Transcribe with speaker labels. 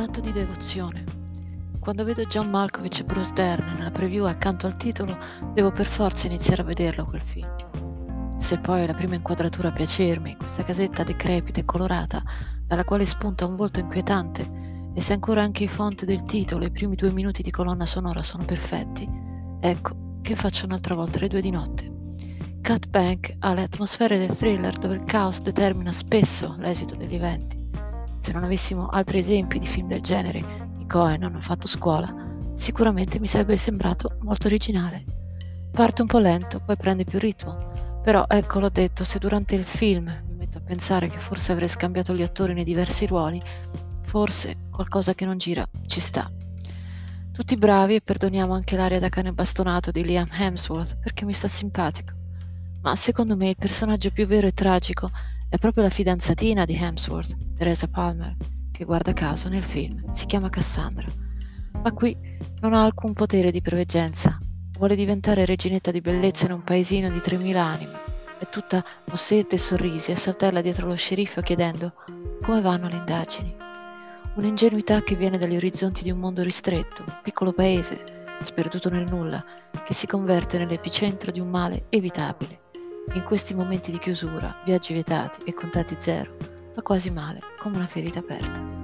Speaker 1: atto di devozione. Quando vedo John Malkovich e Bruce Dern nella preview accanto al titolo, devo per forza iniziare a vederlo quel film. Se poi la prima inquadratura piacermi, questa casetta decrepita e colorata, dalla quale spunta un volto inquietante, e se ancora anche i font del titolo e i primi due minuti di colonna sonora sono perfetti, ecco che faccio un'altra volta le due di notte. Cut Bank ha le atmosfere del thriller dove il caos determina spesso l'esito degli eventi. Se non avessimo altri esempi di film del genere, i Cohen hanno fatto scuola, sicuramente mi sarebbe sembrato molto originale. Parte un po' lento, poi prende più ritmo, però ecco l'ho detto, se durante il film mi metto a pensare che forse avrei scambiato gli attori nei diversi ruoli, forse qualcosa che non gira ci sta. Tutti bravi e perdoniamo anche l'aria da cane bastonato di Liam Hemsworth perché mi sta simpatico. Ma secondo me il personaggio più vero e tragico è proprio la fidanzatina di Hemsworth, Teresa Palmer, che guarda caso nel film si chiama Cassandra. Ma qui non ha alcun potere di preveggenza. Vuole diventare reginetta di bellezza in un paesino di 3.000 anime. È tutta mossette e sorrisi e saltella dietro lo sceriffo chiedendo come vanno le indagini. Un'ingenuità che viene dagli orizzonti di un mondo ristretto, un piccolo paese, sperduto nel nulla, che si converte nell'epicentro di un male evitabile in questi momenti di chiusura, viaggi vietati e contatti zero, fa quasi male, come una ferita aperta.